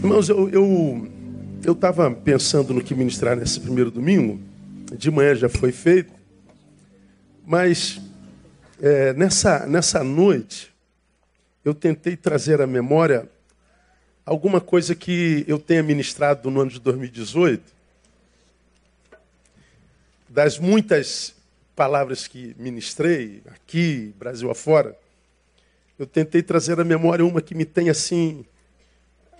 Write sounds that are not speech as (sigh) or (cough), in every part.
Irmãos, eu eu estava pensando no que ministrar nesse primeiro domingo. De manhã já foi feito. Mas é, nessa, nessa noite, eu tentei trazer à memória alguma coisa que eu tenha ministrado no ano de 2018. Das muitas palavras que ministrei aqui, Brasil afora, eu tentei trazer à memória uma que me tem assim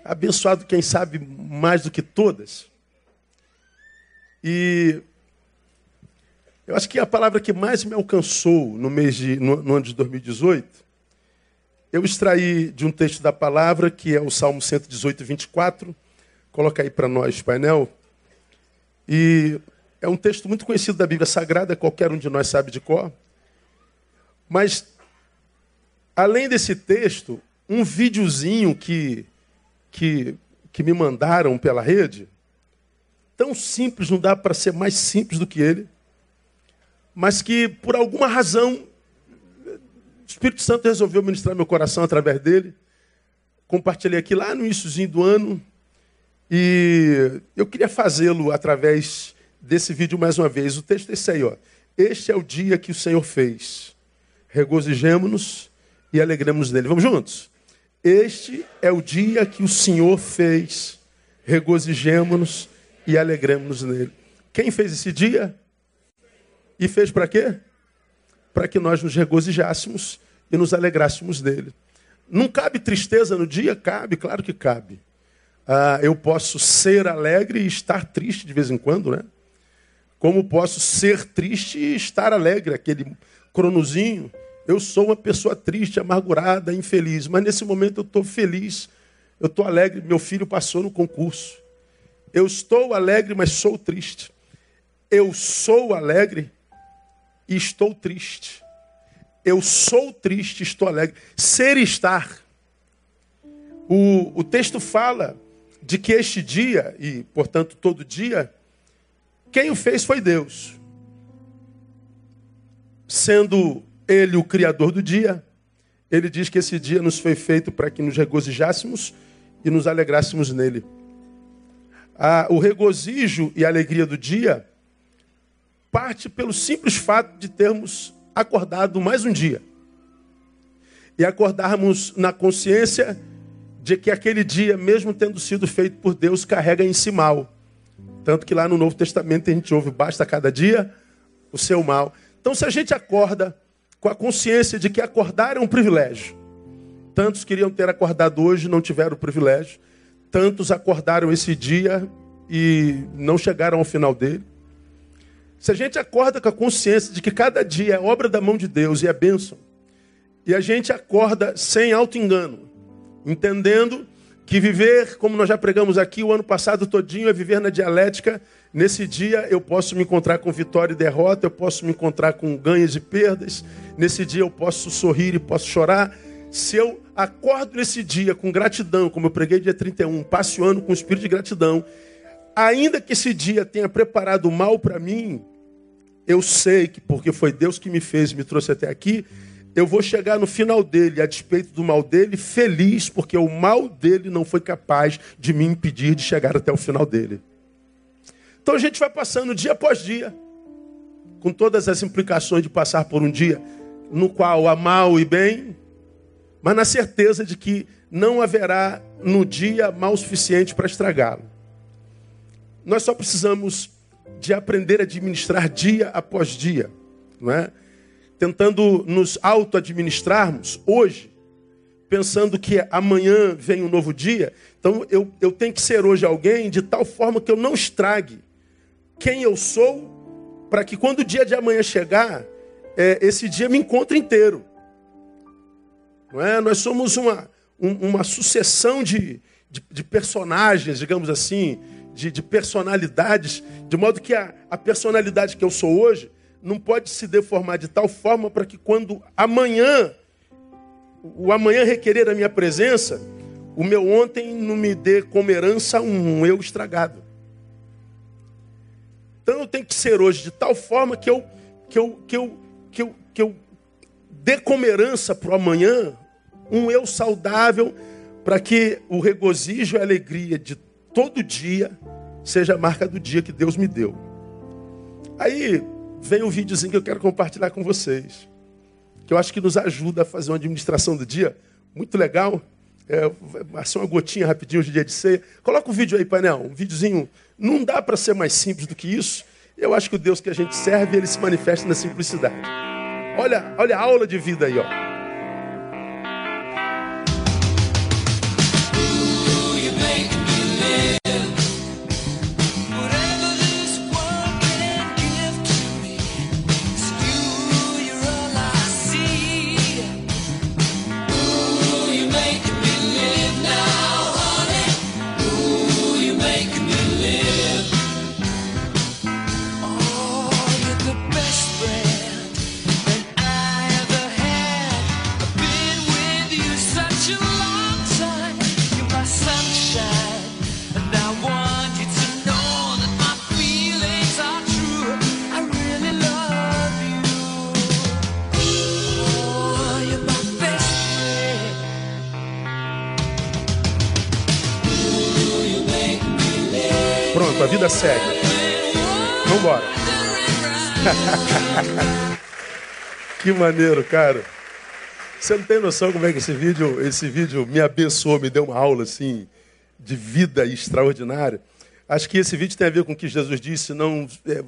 abençoado, quem sabe, mais do que todas. E eu acho que a palavra que mais me alcançou no mês de, no, no ano de 2018, eu extraí de um texto da palavra, que é o Salmo 118, 24. Coloca aí para nós, painel. E é um texto muito conhecido da Bíblia Sagrada, qualquer um de nós sabe de cor. Mas, além desse texto, um videozinho que que, que me mandaram pela rede, tão simples, não dá para ser mais simples do que ele, mas que por alguma razão o Espírito Santo resolveu ministrar meu coração através dele. Compartilhei aqui lá no iníciozinho do ano e eu queria fazê-lo através desse vídeo mais uma vez. O texto é esse aí, ó. Este é o dia que o Senhor fez. Regozijemo-nos e alegremos nele. Vamos juntos? Este é o dia que o Senhor fez. Regozijemo-nos e alegremos nele. Quem fez esse dia? E fez para quê? Para que nós nos regozijássemos e nos alegrássemos nele. Não cabe tristeza no dia? Cabe, claro que cabe. Ah, eu posso ser alegre e estar triste de vez em quando, né? Como posso ser triste e estar alegre, aquele cronozinho eu sou uma pessoa triste, amargurada, infeliz, mas nesse momento eu estou feliz, eu estou alegre, meu filho passou no concurso. Eu estou alegre, mas sou triste. Eu sou alegre e estou triste. Eu sou triste, estou alegre. Ser e estar. O, o texto fala de que este dia, e portanto todo dia, quem o fez foi Deus. Sendo ele, o Criador do dia, ele diz que esse dia nos foi feito para que nos regozijássemos e nos alegrássemos nele. Ah, o regozijo e a alegria do dia parte pelo simples fato de termos acordado mais um dia. E acordarmos na consciência de que aquele dia, mesmo tendo sido feito por Deus, carrega em si mal. Tanto que lá no Novo Testamento a gente ouve, basta cada dia o seu mal. Então, se a gente acorda com a consciência de que acordar é um privilégio. Tantos queriam ter acordado hoje, não tiveram o privilégio. Tantos acordaram esse dia e não chegaram ao final dele. Se a gente acorda com a consciência de que cada dia é obra da mão de Deus e é bênção, e a gente acorda sem auto-engano, entendendo que viver, como nós já pregamos aqui o ano passado todinho, é viver na dialética Nesse dia eu posso me encontrar com vitória e derrota, eu posso me encontrar com ganhos e perdas. Nesse dia eu posso sorrir e posso chorar. Se eu acordo nesse dia com gratidão, como eu preguei dia 31, passe o ano com espírito de gratidão, ainda que esse dia tenha preparado mal para mim, eu sei que porque foi Deus que me fez e me trouxe até aqui, eu vou chegar no final dele, a despeito do mal dele, feliz, porque o mal dele não foi capaz de me impedir de chegar até o final dele. Então a gente vai passando dia após dia, com todas as implicações de passar por um dia no qual há mal e bem, mas na certeza de que não haverá no dia mal suficiente para estragá-lo. Nós só precisamos de aprender a administrar dia após dia, não é? Tentando nos auto-administrarmos hoje, pensando que amanhã vem um novo dia. Então eu, eu tenho que ser hoje alguém de tal forma que eu não estrague quem eu sou, para que quando o dia de amanhã chegar, é, esse dia me encontre inteiro. Não é? Nós somos uma, um, uma sucessão de, de, de, personagens, digamos assim, de, de, personalidades, de modo que a, a personalidade que eu sou hoje não pode se deformar de tal forma para que quando amanhã, o amanhã requerer a minha presença, o meu ontem não me dê como herança um eu estragado. Então eu tenho que ser hoje de tal forma que eu, que eu, que eu, que eu, que eu dê como herança para o amanhã um eu saudável, para que o regozijo e a alegria de todo dia seja a marca do dia que Deus me deu. Aí vem um videozinho que eu quero compartilhar com vocês, que eu acho que nos ajuda a fazer uma administração do dia muito legal. É, uma gotinha rapidinho de dia de ceia. Coloca o vídeo aí, painel, um videozinho. Não dá para ser mais simples do que isso. Eu acho que o Deus que a gente serve, ele se manifesta na simplicidade. Olha, olha a aula de vida aí, ó. Segue. Vamos embora. (laughs) que maneiro, cara. Você não tem noção como é que esse vídeo, esse vídeo me abençoou, me deu uma aula assim de vida extraordinária. Acho que esse vídeo tem a ver com o que Jesus disse, não é,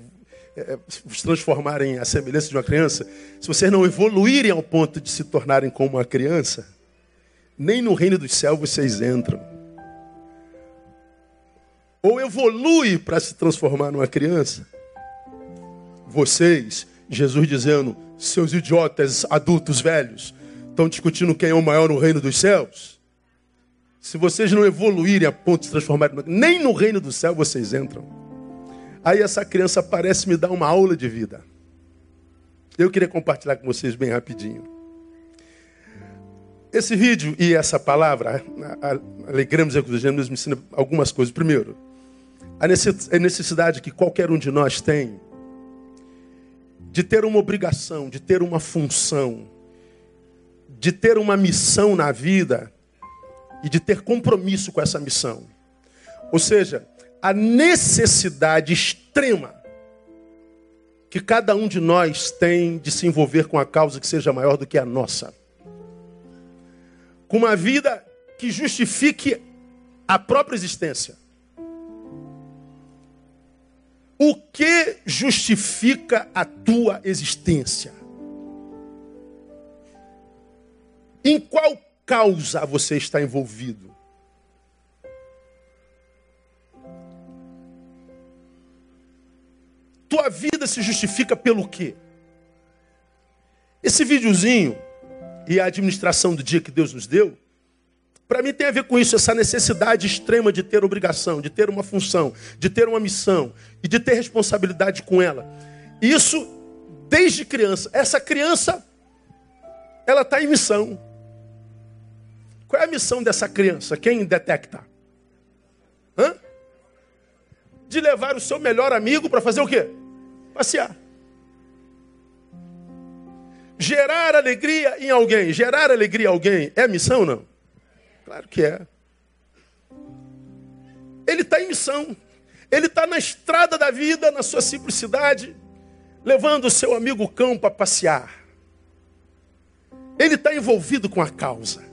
é, se transformarem a semelhança de uma criança. Se vocês não evoluírem ao ponto de se tornarem como uma criança, nem no reino dos céus vocês entram ou evolui para se transformar numa criança. Vocês, Jesus dizendo, seus idiotas adultos velhos, estão discutindo quem é o maior no reino dos céus. Se vocês não evoluírem a ponto de se transformar, nem no reino do céu vocês entram. Aí essa criança parece me dar uma aula de vida. Eu queria compartilhar com vocês bem rapidinho. Esse vídeo e essa palavra, alegramos e acusamos, me ensina algumas coisas. Primeiro, a necessidade que qualquer um de nós tem de ter uma obrigação, de ter uma função, de ter uma missão na vida e de ter compromisso com essa missão. Ou seja, a necessidade extrema que cada um de nós tem de se envolver com a causa que seja maior do que a nossa. Com uma vida que justifique a própria existência. O que justifica a tua existência? Em qual causa você está envolvido? Tua vida se justifica pelo quê? Esse videozinho e a administração do dia que Deus nos deu para mim tem a ver com isso, essa necessidade extrema de ter obrigação, de ter uma função, de ter uma missão e de ter responsabilidade com ela. Isso desde criança. Essa criança, ela está em missão. Qual é a missão dessa criança? Quem detecta? Hã? De levar o seu melhor amigo para fazer o quê? Passear. Gerar alegria em alguém. Gerar alegria em alguém é missão ou não? Claro que é. Ele está em missão. Ele está na estrada da vida, na sua simplicidade, levando o seu amigo cão para passear. Ele está envolvido com a causa.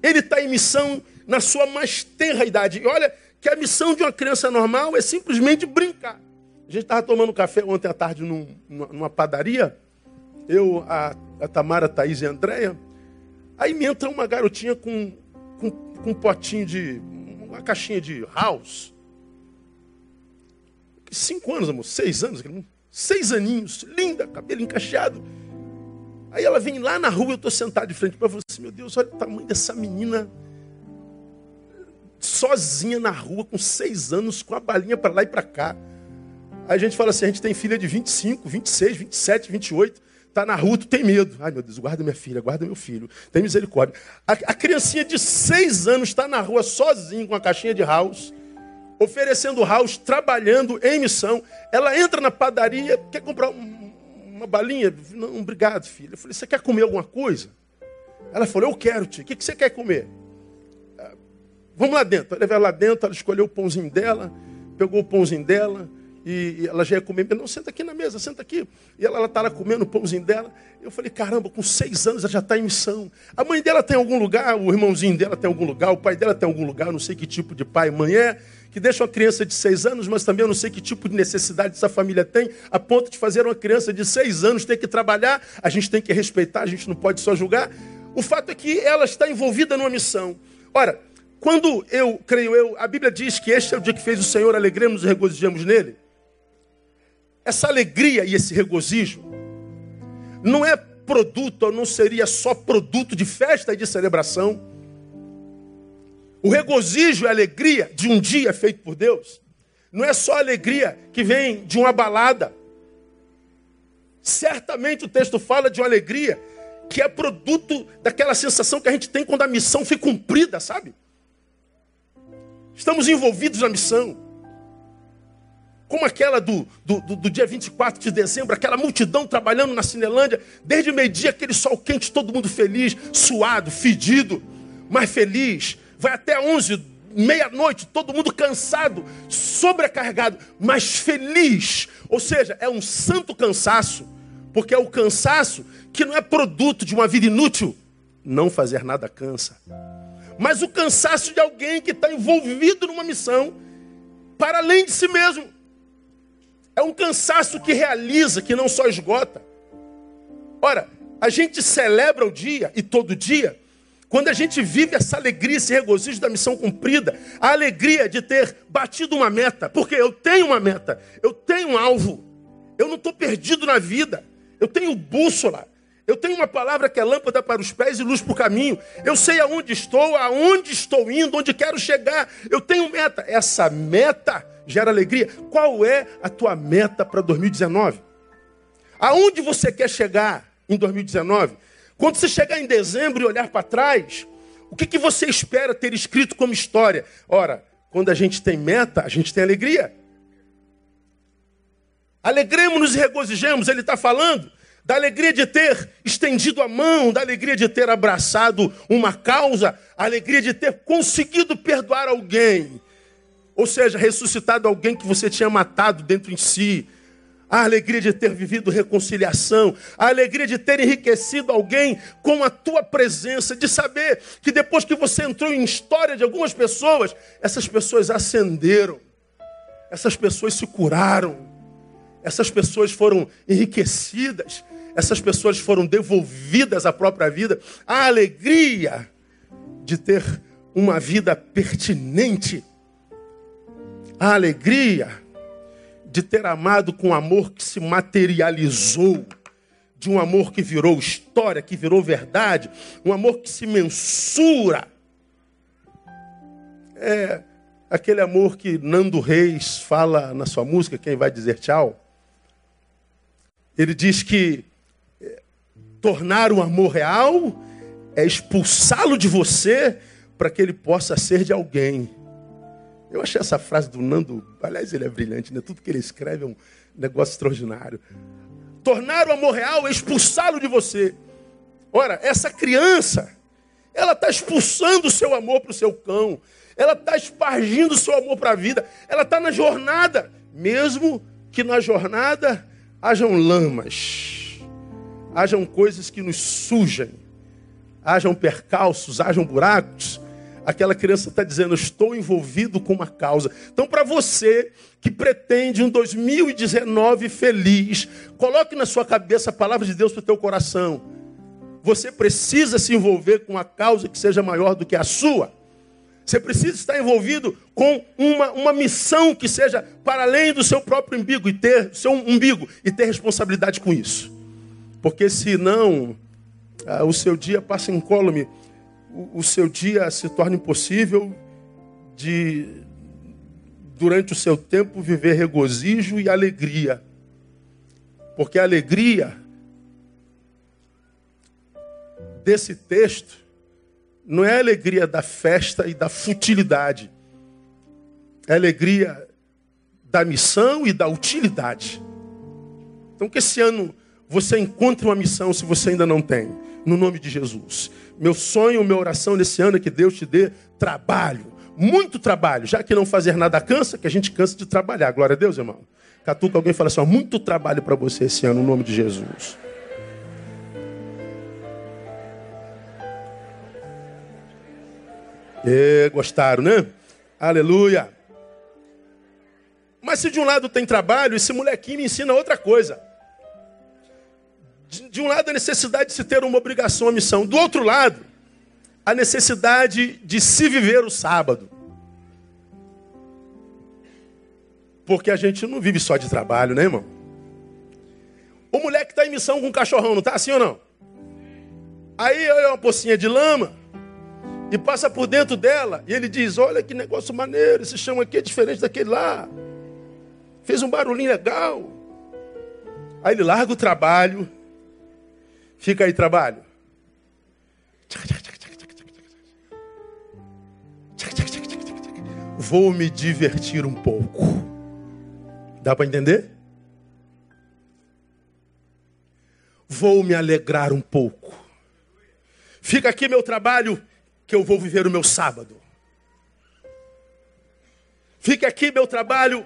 Ele está em missão na sua mais tenra idade. E olha que a missão de uma criança normal é simplesmente brincar. A gente estava tomando café ontem à tarde num, numa padaria. Eu, a, a Tamara, a Thaís e a Andréia. Aí me entra uma garotinha com, com, com um potinho de. uma caixinha de house. Cinco anos, amor, seis anos, seis aninhos, linda, cabelo encaixado. Aí ela vem lá na rua, eu estou sentado de frente para você, assim, meu Deus, olha o tamanho dessa menina sozinha na rua, com seis anos, com a balinha para lá e para cá. Aí a gente fala assim, a gente tem filha de 25, 26, 27, 28 está na rua, tu tem medo. Ai, meu Deus, guarda minha filha, guarda meu filho. Tem misericórdia. A, a criancinha de seis anos está na rua sozinha com a caixinha de house, oferecendo house, trabalhando em missão. Ela entra na padaria, quer comprar um, uma balinha? Não, obrigado, filha. Eu falei, você quer comer alguma coisa? Ela falou, eu quero, tio. O que, que você quer comer? vamos lá dentro. Eu levei ela lá dentro, ela escolheu o pãozinho dela, pegou o pãozinho dela, e, ela já ia comer. Não, senta aqui na mesa, senta aqui. E ela está lá comendo o pãozinho dela. Eu falei, caramba, com seis anos ela já está em missão. A mãe dela tem algum lugar, o irmãozinho dela tem algum lugar, o pai dela tem algum lugar, não sei que tipo de pai e mãe é, que deixa uma criança de seis anos, mas também eu não sei que tipo de necessidade essa família tem, a ponto de fazer uma criança de seis anos ter que trabalhar. A gente tem que respeitar, a gente não pode só julgar. O fato é que ela está envolvida numa missão. Ora, quando eu, creio eu, a Bíblia diz que este é o dia que fez o Senhor, alegremos e regozijamos nele. Essa alegria e esse regozijo não é produto, ou não seria só produto de festa e de celebração. O regozijo e a alegria de um dia feito por Deus não é só alegria que vem de uma balada. Certamente o texto fala de uma alegria que é produto daquela sensação que a gente tem quando a missão foi cumprida, sabe? Estamos envolvidos na missão como aquela do, do, do, do, dia 24 de dezembro, aquela multidão trabalhando na Cinelândia, desde meio-dia, aquele sol quente, todo mundo feliz, suado, fedido, mas feliz. Vai até 11, meia-noite, todo mundo cansado, sobrecarregado, mas feliz. Ou seja, é um santo cansaço, porque é o cansaço que não é produto de uma vida inútil. Não fazer nada cansa. Mas o cansaço de alguém que está envolvido numa missão para além de si mesmo. É um cansaço que realiza, que não só esgota. Ora, a gente celebra o dia e todo dia quando a gente vive essa alegria, esse regozijo da missão cumprida, a alegria de ter batido uma meta, porque eu tenho uma meta, eu tenho um alvo, eu não estou perdido na vida, eu tenho bússola, eu tenho uma palavra que é lâmpada para os pés e luz para o caminho, eu sei aonde estou, aonde estou indo, onde quero chegar, eu tenho meta, essa meta gera alegria. Qual é a tua meta para 2019? Aonde você quer chegar em 2019? Quando você chegar em dezembro e olhar para trás, o que, que você espera ter escrito como história? Ora, quando a gente tem meta, a gente tem alegria. Alegremos-nos e regozijemos, ele está falando da alegria de ter estendido a mão, da alegria de ter abraçado uma causa, a alegria de ter conseguido perdoar alguém, ou seja, ressuscitado alguém que você tinha matado dentro em si. A alegria de ter vivido reconciliação, a alegria de ter enriquecido alguém com a tua presença, de saber que depois que você entrou em história de algumas pessoas, essas pessoas ascenderam, essas pessoas se curaram, essas pessoas foram enriquecidas, essas pessoas foram devolvidas à própria vida. A alegria de ter uma vida pertinente a alegria de ter amado com amor que se materializou, de um amor que virou história, que virou verdade, um amor que se mensura. É aquele amor que Nando Reis fala na sua música, Quem Vai Dizer Tchau. Ele diz que é, tornar o amor real é expulsá-lo de você para que ele possa ser de alguém. Eu achei essa frase do Nando, aliás, ele é brilhante, né? Tudo que ele escreve é um negócio extraordinário. Tornar o amor real é expulsá-lo de você. Ora, essa criança, ela está expulsando o seu amor para o seu cão. Ela está espargindo o seu amor para a vida. Ela está na jornada, mesmo que na jornada hajam lamas, hajam coisas que nos sujem, hajam percalços, hajam buracos aquela criança está dizendo: Estou envolvido com uma causa. Então, para você que pretende um 2019 feliz, coloque na sua cabeça a palavra de Deus para o teu coração. Você precisa se envolver com uma causa que seja maior do que a sua. Você precisa estar envolvido com uma, uma missão que seja para além do seu próprio umbigo e ter seu umbigo e ter responsabilidade com isso. Porque senão ah, o seu dia passa incólume o, seu dia se torna impossível de, durante o seu tempo, viver regozijo e alegria. Porque a alegria desse texto não é a alegria da festa e da futilidade. É a alegria da missão e da utilidade. Então, que esse ano você encontre uma missão se você ainda não tem no nome de Jesus. Meu sonho, minha oração nesse ano é que Deus te dê trabalho, Muito trabalho, já que não fazer nada cansa, que a gente cansa de trabalhar. Glória a Deus, irmão. Catuca alguém fala assim: ó, muito trabalho para você esse ano, no nome de Jesus. E, gostaram, né? Aleluia. Mas se de um lado tem trabalho, esse molequinho me ensina outra coisa. De, de um lado, a necessidade de se ter uma obrigação, uma missão. Do outro lado, a necessidade de se viver o sábado. Porque a gente não vive só de trabalho, né, irmão? O moleque está em missão com um cachorrão, não está assim ou não? Aí olha uma pocinha de lama e passa por dentro dela e ele diz: Olha que negócio maneiro, esse chão aqui é diferente daquele lá. Fez um barulhinho legal. Aí ele larga o trabalho. Fica aí, trabalho. Vou me divertir um pouco. Dá para entender? Vou me alegrar um pouco. Fica aqui meu trabalho, que eu vou viver o meu sábado. Fica aqui meu trabalho,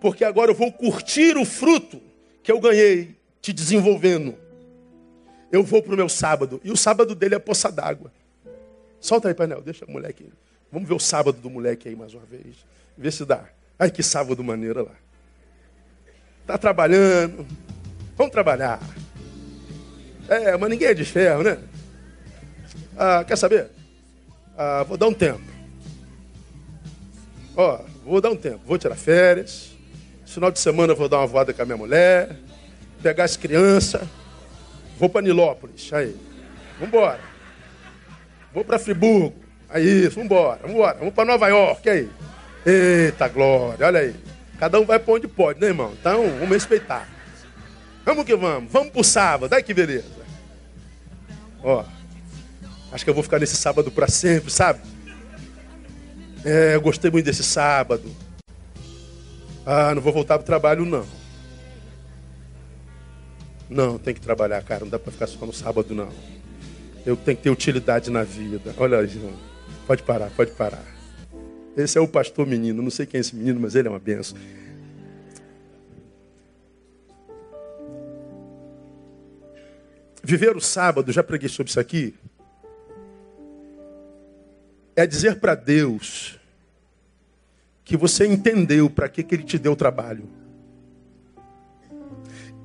porque agora eu vou curtir o fruto que eu ganhei te desenvolvendo. Eu vou para o meu sábado. E o sábado dele é poça d'água. Solta aí, painel, deixa o moleque. Vamos ver o sábado do moleque aí mais uma vez. Vê se dá. Ai, que sábado maneiro lá. Tá trabalhando. Vamos trabalhar. É, mas ninguém é de ferro, né? Ah, quer saber? Ah, vou dar um tempo. Ó, vou dar um tempo. Vou tirar férias. Final de semana vou dar uma voada com a minha mulher, pegar as crianças, vou para Nilópolis, aí. Vambora. Vou para Friburgo, aí, vambora, vambora. Vamos para Nova York, aí. Eita glória, olha aí. Cada um vai para onde pode, né, irmão? Então, vamos respeitar. Vamos que vamos. Vamos pro sábado. Ai que beleza. Ó. Acho que eu vou ficar nesse sábado para sempre, sabe? É, eu gostei muito desse sábado. Ah, não vou voltar para o trabalho, não. Não, tem que trabalhar, cara. Não dá para ficar só no sábado, não. Eu tenho que ter utilidade na vida. Olha. Pode parar, pode parar. Esse é o pastor menino. Não sei quem é esse menino, mas ele é uma benção. Viver o sábado, já preguei sobre isso aqui, é dizer para Deus que você entendeu para que, que ele te deu trabalho.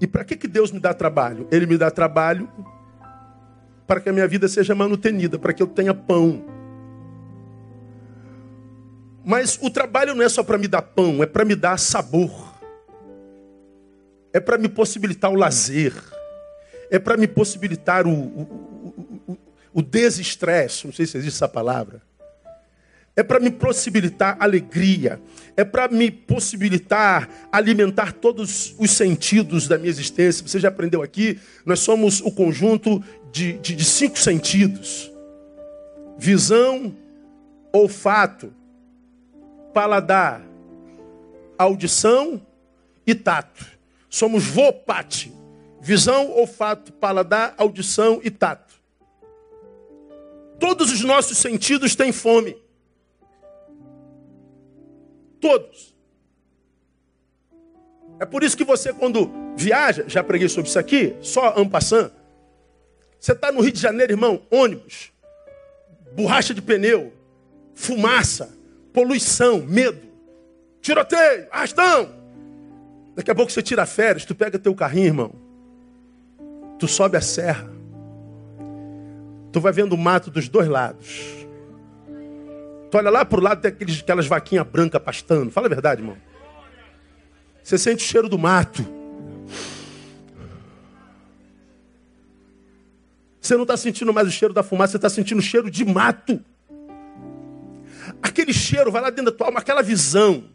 E para que, que Deus me dá trabalho? Ele me dá trabalho para que a minha vida seja manutenida, para que eu tenha pão. Mas o trabalho não é só para me dar pão, é para me dar sabor. É para me possibilitar o lazer. É para me possibilitar o, o, o, o desestresse. Não sei se existe essa palavra é para me possibilitar alegria, é para me possibilitar alimentar todos os sentidos da minha existência. Você já aprendeu aqui? Nós somos o conjunto de, de, de cinco sentidos: visão, olfato, paladar, audição e tato. Somos vopate. Visão, olfato, paladar, audição e tato. Todos os nossos sentidos têm fome. Todos. É por isso que você, quando viaja, já preguei sobre isso aqui, só ampassando. Você está no Rio de Janeiro, irmão, ônibus, borracha de pneu, fumaça, poluição, medo, tiroteio, arrastão. Daqui a pouco você tira férias, tu pega teu carrinho, irmão. Tu sobe a serra. Tu vai vendo o mato dos dois lados. Tu olha lá para o lado, tem aqueles, aquelas vaquinhas brancas pastando. Fala a verdade, irmão. Você sente o cheiro do mato. Você não está sentindo mais o cheiro da fumaça, você está sentindo o cheiro de mato. Aquele cheiro vai lá dentro da tua alma, aquela visão,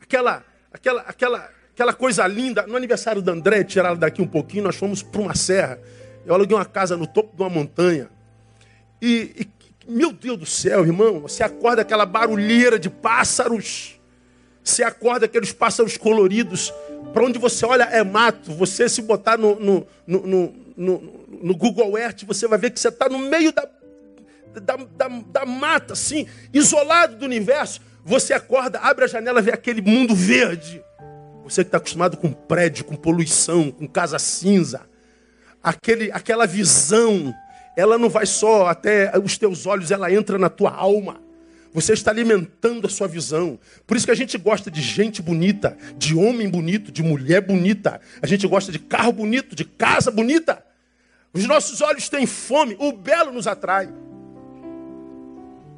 aquela, aquela, aquela, aquela coisa linda. No aniversário da André, tiraram daqui um pouquinho, nós fomos para uma serra. Eu aluguei uma casa no topo de uma montanha. E, e meu Deus do céu, irmão, você acorda aquela barulheira de pássaros. Você acorda aqueles pássaros coloridos. Para onde você olha é mato. Você se botar no, no, no, no, Google Earth, você vai ver que você está no meio da, da, da, da mata, assim, isolado do universo. Você acorda, abre a janela, vê aquele mundo verde. Você que está acostumado com prédio, com poluição, com casa cinza. Aquele, aquela visão, ela não vai só até os teus olhos, ela entra na tua alma. Você está alimentando a sua visão. Por isso que a gente gosta de gente bonita, de homem bonito, de mulher bonita. A gente gosta de carro bonito, de casa bonita. Os nossos olhos têm fome, o belo nos atrai.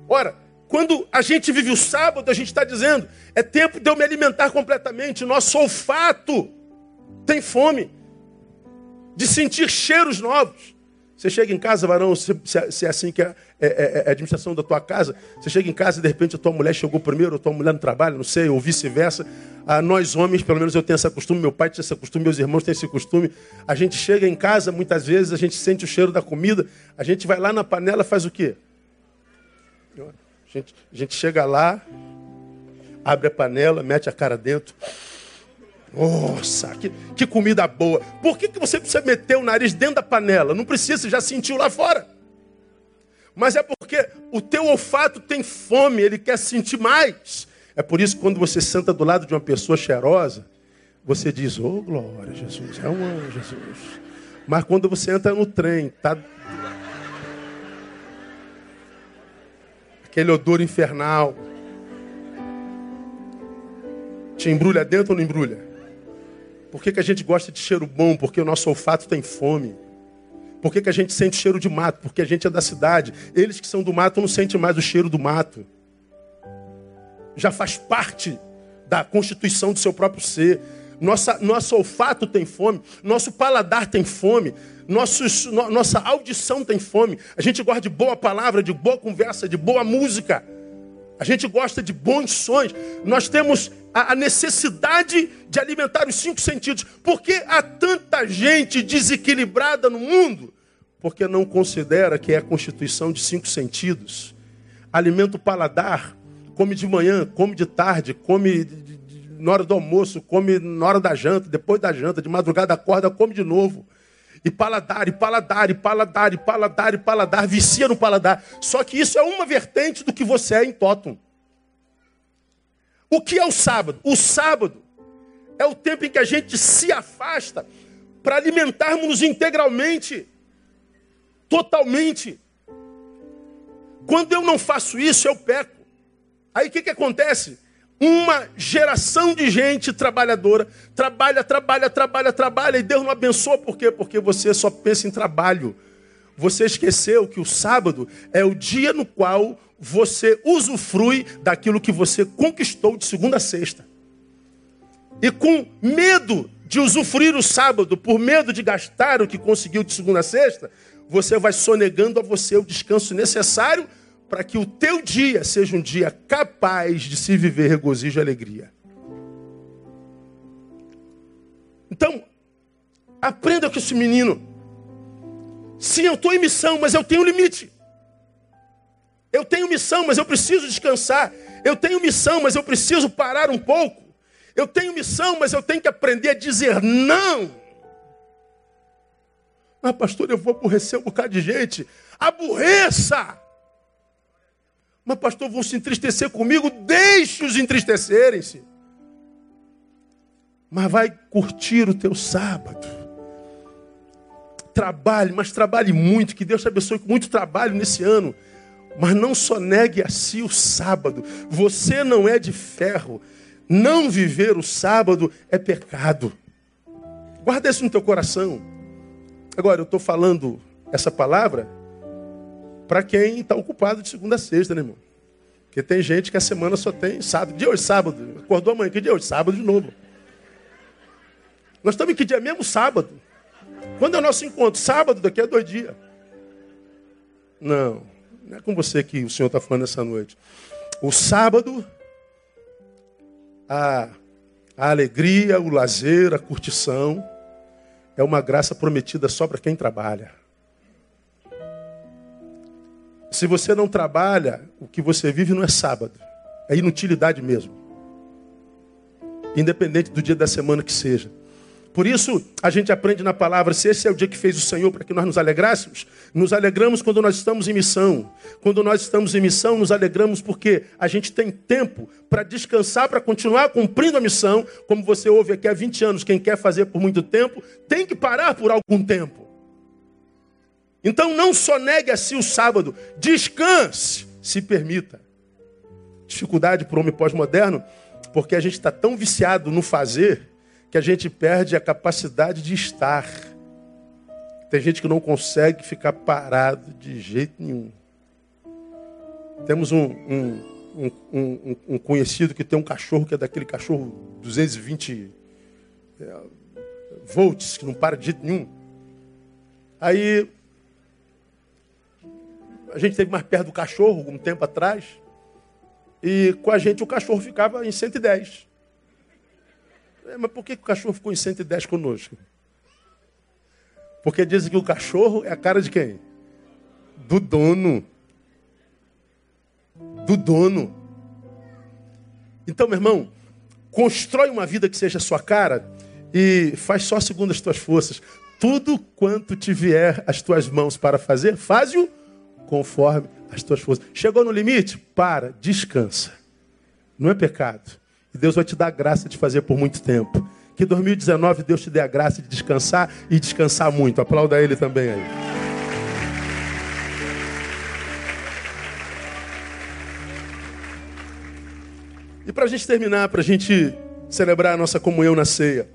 Ora, quando a gente vive o sábado, a gente está dizendo, é tempo de eu me alimentar completamente. Nosso olfato tem fome de sentir cheiros novos. Você chega em casa, varão, se, se é assim que é, é, é, é, a administração da tua casa, você chega em casa e de repente a tua mulher chegou primeiro, a tua mulher no trabalho, não sei, ou vice-versa. Ah, nós homens, pelo menos eu tenho esse costume, meu pai tinha esse costume, meus irmãos têm esse costume. A gente chega em casa, muitas vezes a gente sente o cheiro da comida, a gente vai lá na panela, faz o quê? A gente, a gente chega lá, abre a panela, mete a cara dentro. Nossa, que, que comida boa. Por que, que você precisa meter o nariz dentro da panela? Não precisa, você já sentiu lá fora. Mas é porque o teu olfato tem fome, ele quer sentir mais. É por isso que quando você senta do lado de uma pessoa cheirosa, você diz, oh glória, Jesus, é um anjo, Jesus. Mas quando você entra no trem, tá aquele odor infernal. Te embrulha dentro ou não embrulha? Por que, que a gente gosta de cheiro bom? Porque o nosso olfato tem fome. Por que, que a gente sente cheiro de mato? Porque a gente é da cidade. Eles que são do mato não sentem mais o cheiro do mato. Já faz parte da constituição do seu próprio ser. Nossa, nosso olfato tem fome, nosso paladar tem fome, nossos, no, nossa audição tem fome. A gente gosta de boa palavra, de boa conversa, de boa música. A gente gosta de bons sonhos. Nós temos a, necessidade de alimentar os cinco sentidos. Por que há tanta gente desequilibrada no mundo? Porque não considera que é a constituição de cinco sentidos. Alimenta o paladar, come de manhã, come de tarde, come na hora do almoço, come na hora da janta, depois da janta, de madrugada acorda, come de novo. E paladar, e paladar, e paladar, e paladar, e paladar, vicia no paladar. Só que isso é uma vertente do que você é em Totum. O que é o sábado? O sábado é o tempo em que a gente se afasta para alimentarmos-nos integralmente, totalmente. Quando eu não faço isso, eu peco. Aí o que, que acontece? Uma geração de gente trabalhadora, trabalha, trabalha, trabalha, trabalha, e Deus não abençoa, por quê? Porque você só pensa em trabalho. Você esqueceu que o sábado é o dia no qual você usufrui daquilo que você conquistou de segunda a sexta. E com medo de usufruir o sábado, por medo de gastar o que conseguiu de segunda a sexta, você vai sonegando a você o descanso necessário para que o teu dia seja um dia capaz de se viver regozijo e alegria. Então, aprenda com esse menino. Sim, eu estou em missão, mas eu tenho limite. Eu tenho missão, mas eu preciso descansar. Eu tenho missão, mas eu preciso parar um pouco. Eu tenho missão, mas eu tenho que aprender a dizer não. Ah, pastor, eu vou aborrecer um bocado de gente. Aborreça! Mas, pastor, vão se entristecer comigo? Deixe-os entristecerem-se. Mas vai curtir o teu sábado. Trabalhe, mas trabalhe muito. Que Deus te abençoe com muito trabalho nesse ano. Mas não só negue a si o sábado. Você não é de ferro. Não viver o sábado é pecado. Guarda isso no teu coração. Agora, eu estou falando essa palavra para quem está ocupado de segunda a sexta, né, irmão? Porque tem gente que a semana só tem sábado. De hoje, sábado. Acordou amanhã, que dia hoje? Sábado de novo. Nós estamos em que dia mesmo? Sábado. Quando é o nosso encontro? Sábado, daqui a dois dias. Não, não é com você que o Senhor está falando essa noite. O sábado, a, a alegria, o lazer, a curtição, é uma graça prometida só para quem trabalha. Se você não trabalha, o que você vive não é sábado. É inutilidade mesmo. Independente do dia da semana que seja. Por isso, a gente aprende na palavra: se esse é o dia que fez o Senhor para que nós nos alegrássemos, nos alegramos quando nós estamos em missão. Quando nós estamos em missão, nos alegramos porque a gente tem tempo para descansar, para continuar cumprindo a missão. Como você ouve aqui há 20 anos, quem quer fazer por muito tempo, tem que parar por algum tempo. Então, não só negue a si o sábado, descanse, se permita. Dificuldade para o homem pós-moderno, porque a gente está tão viciado no fazer que a gente perde a capacidade de estar. Tem gente que não consegue ficar parado de jeito nenhum. Temos um, um, um, um conhecido que tem um cachorro que é daquele cachorro 220 é, volts, que não para de jeito nenhum. Aí a gente esteve mais perto do cachorro um tempo atrás. E com a gente o cachorro ficava em 110. É, mas por que, que o cachorro ficou em 110 conosco? Porque dizem que o cachorro é a cara de quem? Do dono. Do dono. Então, meu irmão, constrói uma vida que seja a sua cara e faz só segundo as tuas forças. Tudo quanto te vier as tuas mãos para fazer, faz-o conforme as tuas forças. Chegou no limite? Para, descansa. Não é pecado. E Deus vai te dar a graça de fazer por muito tempo. Que 2019 Deus te dê a graça de descansar e descansar muito. Aplauda Ele também aí. E para a gente terminar, para a gente celebrar a nossa comunhão na ceia.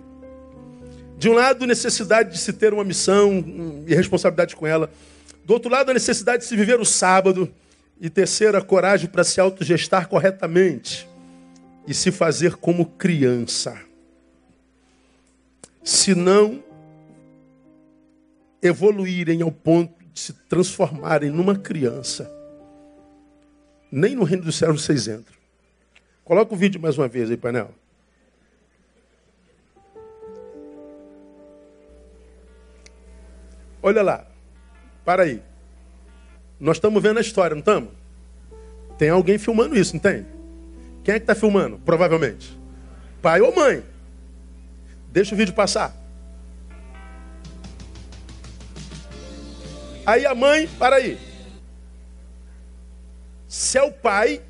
De um lado, necessidade de se ter uma missão e responsabilidade com ela. Do outro lado, a necessidade de se viver o sábado. E terceira, coragem para se autogestar corretamente e se fazer como criança. Se não evoluírem ao ponto de se transformarem numa criança, nem no reino dos céus vocês entram. Coloca o vídeo mais uma vez aí, painel. Olha lá. Para aí. Nós estamos vendo a história, não estamos? Tem alguém filmando isso, não tem? Quem é que está filmando? Provavelmente. Pai ou mãe. Deixa o vídeo passar. Aí a mãe, para aí. Se é o pai,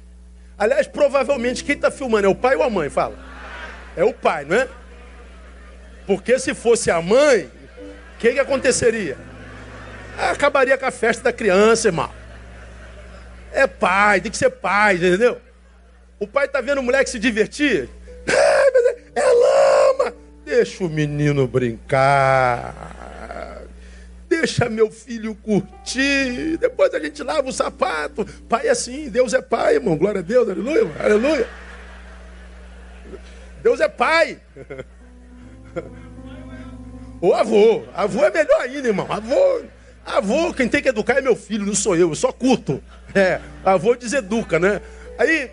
aliás, provavelmente quem está filmando é o pai ou a mãe? Fala. É o pai, não é? Porque se fosse a mãe, o que, que aconteceria? Acabaria com a festa da criança, irmão. É pai, tem que ser pai, entendeu? O pai tá vendo o moleque se divertir. É, é lama. Deixa o menino brincar. Deixa meu filho curtir. Depois a gente lava o sapato. Pai é assim, Deus é pai, irmão. Glória a Deus, aleluia, aleluia. Deus é pai. (laughs) O avô. Avô é melhor ainda, irmão. Avô. Avô, quem tem que educar é meu filho, não sou eu, eu só curto. É, avô deseduca, né? Aí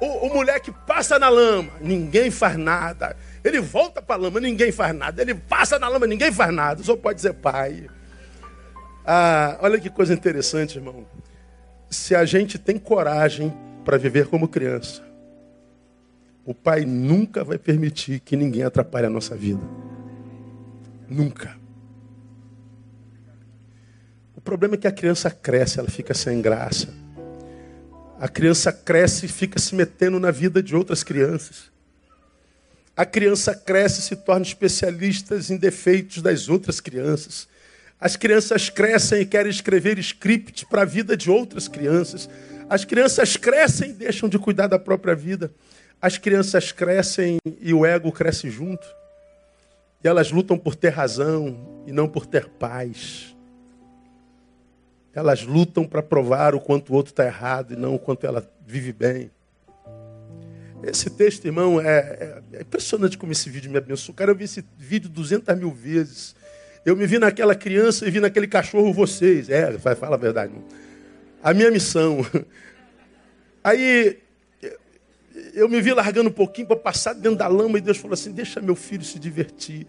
o, o moleque passa na lama, ninguém faz nada. Ele volta para a lama, ninguém faz nada. Ele passa na lama, ninguém faz nada. Só pode ser pai. Ah, olha que coisa interessante, irmão. Se a gente tem coragem para viver como criança, o pai nunca vai permitir que ninguém atrapalhe a nossa vida. Nunca. O problema é que a criança cresce, ela fica sem graça. A criança cresce e fica se metendo na vida de outras crianças. A criança cresce e se torna especialista em defeitos das outras crianças. As crianças crescem e querem escrever script para a vida de outras crianças. As crianças crescem e deixam de cuidar da própria vida. As crianças crescem e o ego cresce junto. E elas lutam por ter razão e não por ter paz. Elas lutam para provar o quanto o outro está errado e não o quanto ela vive bem. Esse texto, irmão, é, é, é impressionante como esse vídeo me abençoou. Cara, eu vi esse vídeo 200 mil vezes. Eu me vi naquela criança e vi naquele cachorro vocês. É, fala a verdade. Irmão. A minha missão. (laughs) Aí eu me vi largando um pouquinho para passar dentro da lama e Deus falou assim: deixa meu filho se divertir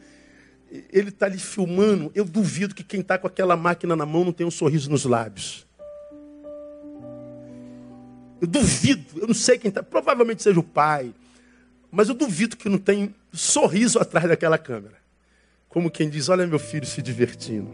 ele está ali filmando, eu duvido que quem está com aquela máquina na mão não tem um sorriso nos lábios. Eu duvido, eu não sei quem está, provavelmente seja o pai, mas eu duvido que não tem sorriso atrás daquela câmera. como quem diz: Olha meu filho se divertindo.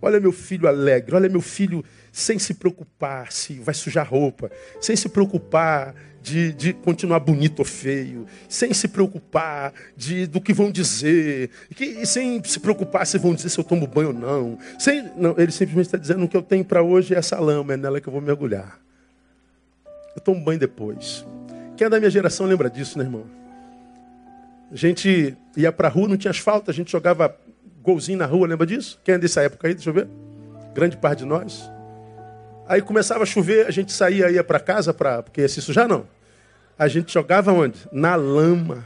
Olha meu filho alegre. Olha meu filho sem se preocupar se vai sujar roupa. Sem se preocupar de, de continuar bonito ou feio. Sem se preocupar de, do que vão dizer. Que, sem se preocupar se vão dizer se eu tomo banho ou não. Sem, não ele simplesmente está dizendo: O que eu tenho para hoje é essa lama. É nela que eu vou mergulhar. Eu tomo banho depois. Quem é da minha geração lembra disso, né, irmão? A gente ia para a rua, não tinha asfalto, a gente jogava golzinho na rua, lembra disso? Quem é dessa época aí? Deixa eu ver. Grande parte de nós. Aí começava a chover, a gente saía, ia para casa, pra, porque se sujar não. A gente jogava onde? Na lama.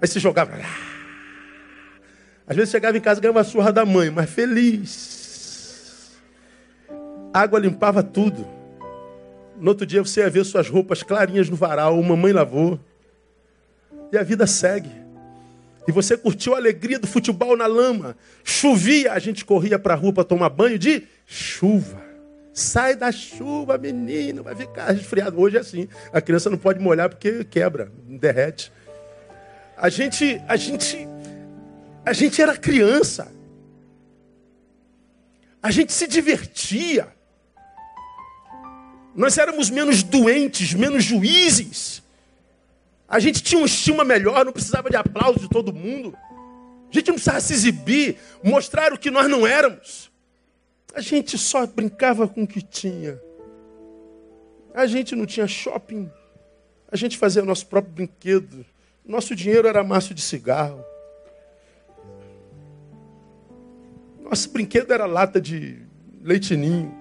Aí se jogava. Às vezes chegava em casa e ganhava a surra da mãe, mas feliz. água limpava tudo. No outro dia você ia ver suas roupas clarinhas no varal, mamãe lavou. E a vida segue. E você curtiu a alegria do futebol na lama. Chovia, a gente corria para a rua para tomar banho de chuva. Sai da chuva, menino, vai ficar resfriado. Hoje é assim. A criança não pode molhar porque quebra, derrete. A gente, a gente, a gente era criança. A gente se divertia. Nós éramos menos doentes, menos juízes. A gente tinha uma estima melhor, não precisava de aplauso de todo mundo. A gente não precisava se exibir, mostrar o que nós não éramos. A gente só brincava com o que tinha. A gente não tinha shopping. A gente fazia nosso próprio brinquedo. Nosso dinheiro era maço de cigarro. Nosso brinquedo era lata de leitinho,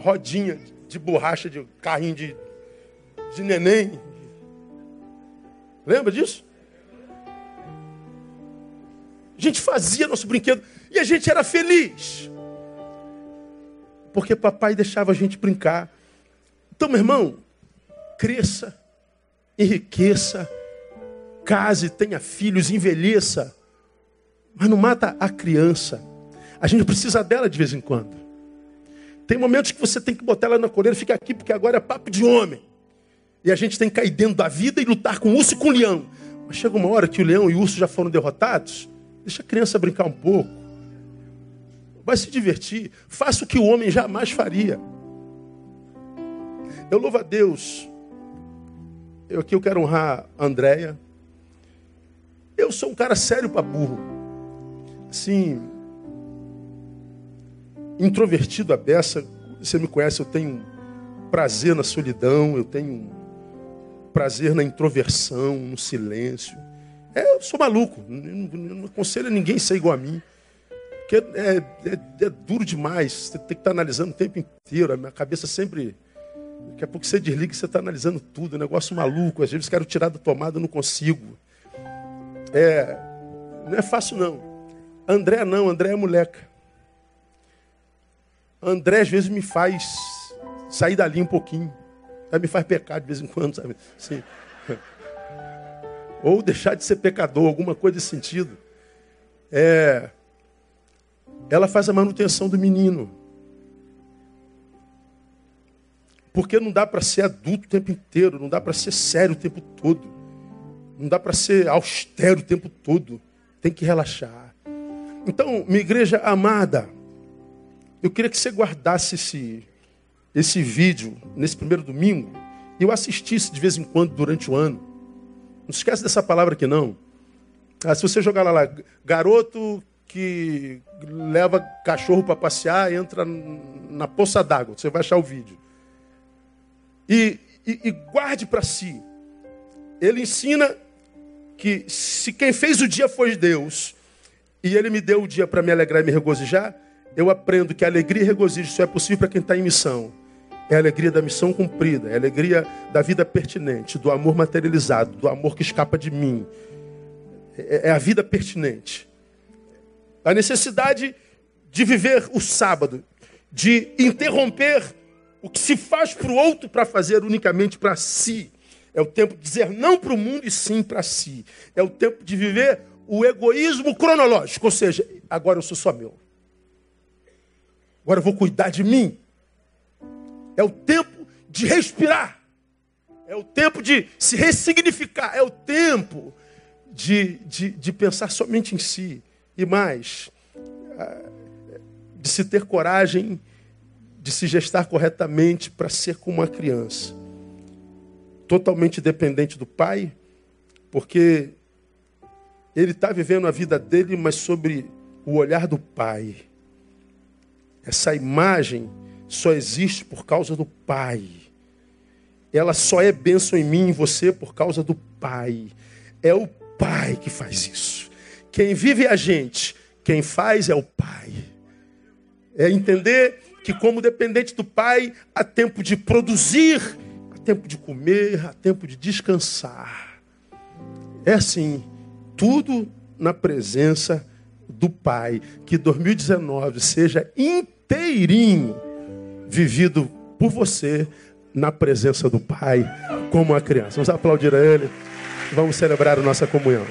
rodinha de borracha de carrinho de, de neném, Lembra disso? A gente fazia nosso brinquedo e a gente era feliz. Porque papai deixava a gente brincar. Então, meu irmão, cresça, enriqueça, case, tenha filhos, envelheça. Mas não mata a criança. A gente precisa dela de vez em quando. Tem momentos que você tem que botar ela na coleira, fica aqui, porque agora é papo de homem. E a gente tem que cair dentro da vida e lutar com o urso e com o leão. Mas chega uma hora que o leão e o urso já foram derrotados. Deixa a criança brincar um pouco. Vai se divertir. Faça o que o homem jamais faria. Eu louvo a Deus. Eu aqui eu quero honrar a Andréia. Eu sou um cara sério para burro. Assim, introvertido a beça. Você me conhece, eu tenho prazer na solidão, eu tenho prazer na introversão, no silêncio. É, eu sou maluco, não, não aconselho a ninguém ser igual a mim. Porque é, é, é, duro demais, você tem que estar analisando o tempo inteiro, a minha cabeça sempre. Daqui a pouco você desliga e você está analisando tudo, negócio maluco, às vezes quero tirar da tomada, não consigo. É, não é fácil não. André não, André é moleca. André às vezes me faz sair dali um pouquinho. Aí me faz pecar de vez em quando, sabe? Sim. (laughs) Ou deixar de ser pecador, alguma coisa desse sentido. É, ela faz a manutenção do menino. Porque não dá para ser adulto o tempo inteiro, não dá para ser sério o tempo todo. Não dá para ser austero o tempo todo. Tem que relaxar. Então, minha igreja amada, eu queria que você guardasse esse, esse vídeo nesse primeiro domingo e eu assistisse de vez em quando durante o ano. Não esquece dessa palavra aqui não. Ah, se você jogar lá, lá, garoto que leva cachorro para passear, entra na poça d'água, você vai achar o vídeo. E, e, e guarde para si. Ele ensina que se quem fez o dia foi Deus, e ele me deu o dia para me alegrar e me regozijar, eu aprendo que alegria e regozijo só é possível para quem está em missão. É a alegria da missão cumprida, é a alegria da vida pertinente, do amor materializado, do amor que escapa de mim. É, é a vida pertinente. A necessidade de viver o sábado, de interromper o que se faz para o outro para fazer unicamente para si. É o tempo de dizer não para o mundo e sim para si. É o tempo de viver o egoísmo cronológico, ou seja, agora eu sou só meu. Agora eu vou cuidar de mim. É o tempo de respirar. É o tempo de se ressignificar. É o tempo de, de, de pensar somente em si. E mais, ah, de se ter coragem de se gestar corretamente para ser como uma criança. Totalmente dependente do pai, porque ele está vivendo a vida dele, mas sobre o olhar do pai. Essa imagem só existe por causa do pai. Ela só é bênção em mim e em você por causa do pai. É o pai que faz isso. Quem vive é a gente, quem faz é o pai. É entender que, como dependente do Pai, há tempo de produzir, há tempo de comer, há tempo de descansar. É assim, tudo na presença do Pai. Que 2019 seja inteirinho vivido por você na presença do Pai, como uma criança. Vamos aplaudir a Ele. Vamos celebrar a nossa comunhão.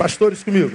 Pastores comigo.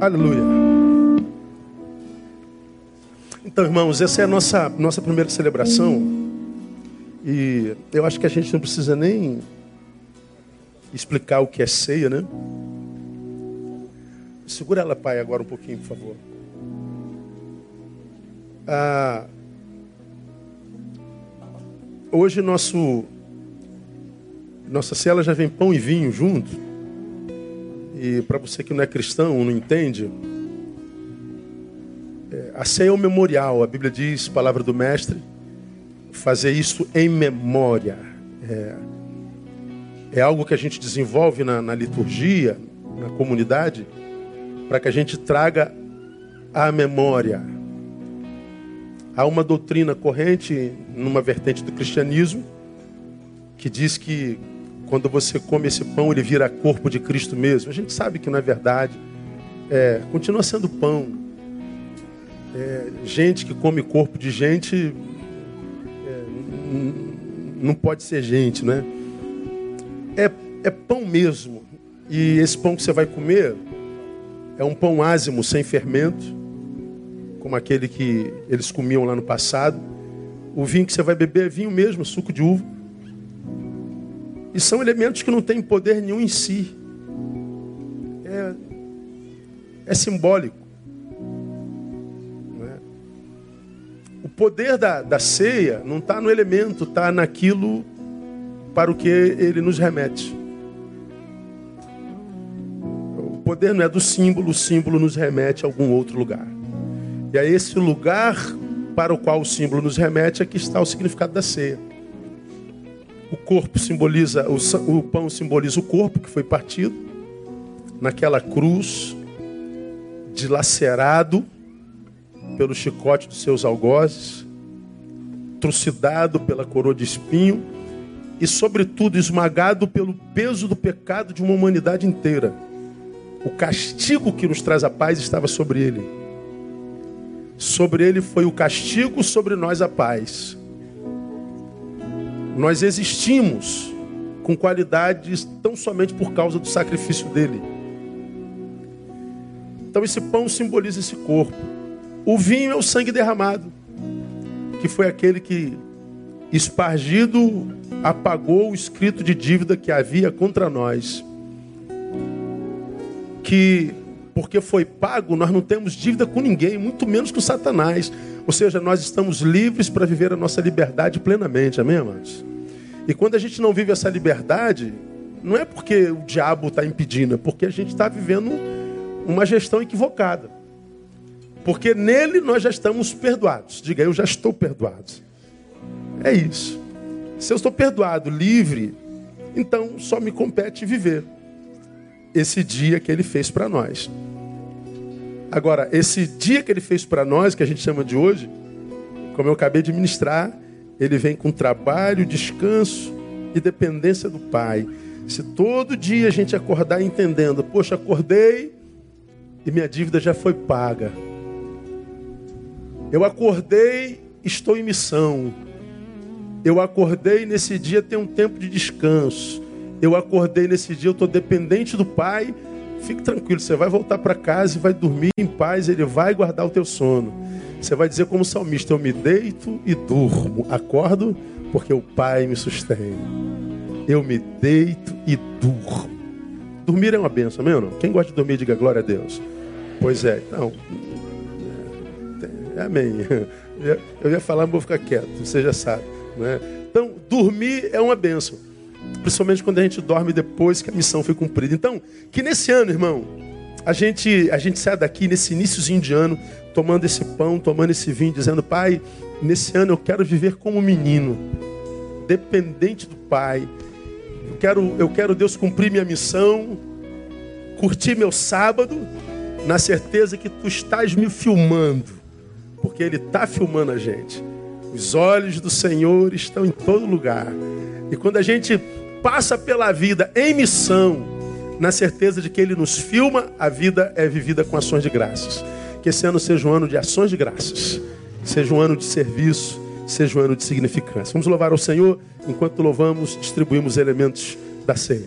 Aleluia. Então, irmãos, essa é a nossa, nossa primeira celebração. E eu acho que a gente não precisa nem explicar o que é ceia, né? Segura ela, pai, agora um pouquinho, por favor. Ah, hoje nosso nossa cela já vem pão e vinho junto. E para você que não é cristão, não entende, é, a ceia é um memorial. A Bíblia diz, palavra do mestre, fazer isso em memória. É, é algo que a gente desenvolve na, na liturgia, na comunidade, para que a gente traga a memória. Há uma doutrina corrente numa vertente do cristianismo que diz que quando você come esse pão, ele vira corpo de Cristo mesmo. A gente sabe que não é verdade. É, continua sendo pão. É, gente que come corpo de gente é, não pode ser gente, né? É, é pão mesmo. E esse pão que você vai comer é um pão ázimo, sem fermento, como aquele que eles comiam lá no passado. O vinho que você vai beber é vinho mesmo, suco de uva. E são elementos que não têm poder nenhum em si. É, é simbólico. É? O poder da, da ceia não está no elemento, está naquilo para o que ele nos remete. O poder não é do símbolo, o símbolo nos remete a algum outro lugar. E é esse lugar para o qual o símbolo nos remete é que está o significado da ceia. O corpo simboliza, o, o pão simboliza o corpo que foi partido naquela cruz, dilacerado pelo chicote dos seus algozes, trucidado pela coroa de espinho e, sobretudo, esmagado pelo peso do pecado de uma humanidade inteira. O castigo que nos traz a paz estava sobre ele. Sobre ele foi o castigo, sobre nós a paz. Nós existimos com qualidades tão somente por causa do sacrifício dele. Então esse pão simboliza esse corpo. O vinho é o sangue derramado, que foi aquele que espargido apagou o escrito de dívida que havia contra nós. Que porque foi pago, nós não temos dívida com ninguém, muito menos com Satanás. Ou seja, nós estamos livres para viver a nossa liberdade plenamente, amém, amados? E quando a gente não vive essa liberdade, não é porque o diabo está impedindo, é porque a gente está vivendo uma gestão equivocada. Porque nele nós já estamos perdoados. Diga, eu já estou perdoado. É isso. Se eu estou perdoado, livre, então só me compete viver esse dia que ele fez para nós. Agora, esse dia que ele fez para nós, que a gente chama de hoje, como eu acabei de ministrar, ele vem com trabalho, descanso e dependência do Pai. Se todo dia a gente acordar entendendo, poxa, acordei e minha dívida já foi paga. Eu acordei, estou em missão. Eu acordei nesse dia tem um tempo de descanso. Eu acordei nesse dia, eu estou dependente do Pai. Fique tranquilo, você vai voltar para casa e vai dormir em paz, Ele vai guardar o teu sono. Você vai dizer como salmista, eu me deito e durmo. Acordo porque o Pai me sustém. Eu me deito e durmo. Dormir é uma benção, meu não? Quem gosta de dormir, diga glória a Deus. Pois é, então, Amém. (laughs) Eu ia falar, mas vou ficar quieto, você já sabe. Né? Então, dormir é uma benção. Principalmente quando a gente dorme depois que a missão foi cumprida. Então, que nesse ano, irmão, a gente, a gente sai daqui nesse iníciozinho de ano, tomando esse pão, tomando esse vinho, dizendo, Pai, nesse ano eu quero viver como menino, dependente do Pai. Eu quero, eu quero, Deus, cumprir minha missão, curtir meu sábado, na certeza que Tu estás me filmando porque Ele está filmando a gente. Os olhos do Senhor estão em todo lugar. E quando a gente passa pela vida em missão, na certeza de que Ele nos filma, a vida é vivida com ações de graças. Que esse ano seja um ano de ações de graças, seja um ano de serviço, seja um ano de significância. Vamos louvar ao Senhor, enquanto louvamos, distribuímos elementos da ceia.